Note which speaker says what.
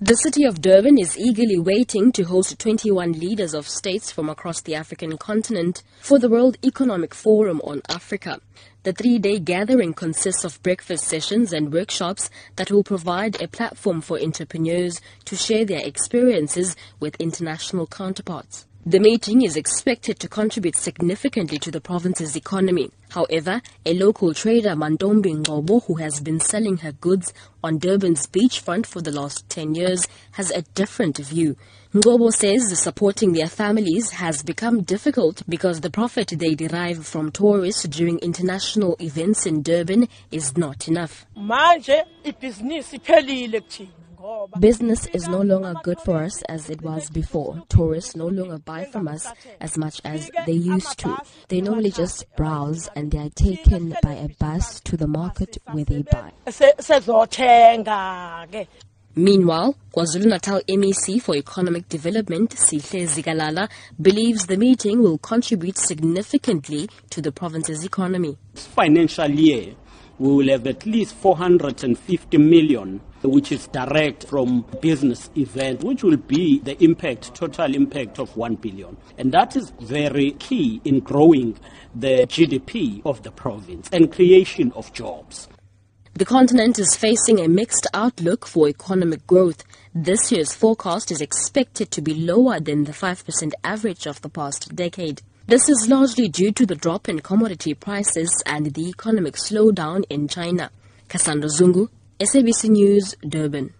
Speaker 1: The city of Durban is eagerly waiting to host 21 leaders of states from across the African continent for the World Economic Forum on Africa. The three day gathering consists of breakfast sessions and workshops that will provide a platform for entrepreneurs to share their experiences with international counterparts. The meeting is expected to contribute significantly to the province's economy. However, a local trader, Mandombi Ngobo, who has been selling her goods on Durban's beachfront for the last 10 years, has a different view. Ngobo says supporting their families has become difficult because the profit they derive from tourists during international events in Durban is not enough.
Speaker 2: Business is no longer good for us as it was before. Tourists no longer buy from us as much as they used to. They normally just browse and they are taken by a bus to the market where they buy.
Speaker 1: Meanwhile, KwaZulu-Natal MEC for Economic Development, Sihle Zikalala, believes the meeting will contribute significantly to the province's economy.
Speaker 3: Financial year, we will have at least 450 million which is direct from business event, which will be the impact, total impact of 1 billion. And that is very key in growing the GDP of the province and creation of jobs.
Speaker 1: The continent is facing a mixed outlook for economic growth. This year's forecast is expected to be lower than the 5% average of the past decade. This is largely due to the drop in commodity prices and the economic slowdown in China. Cassandra Zungu, SABC News, Durban.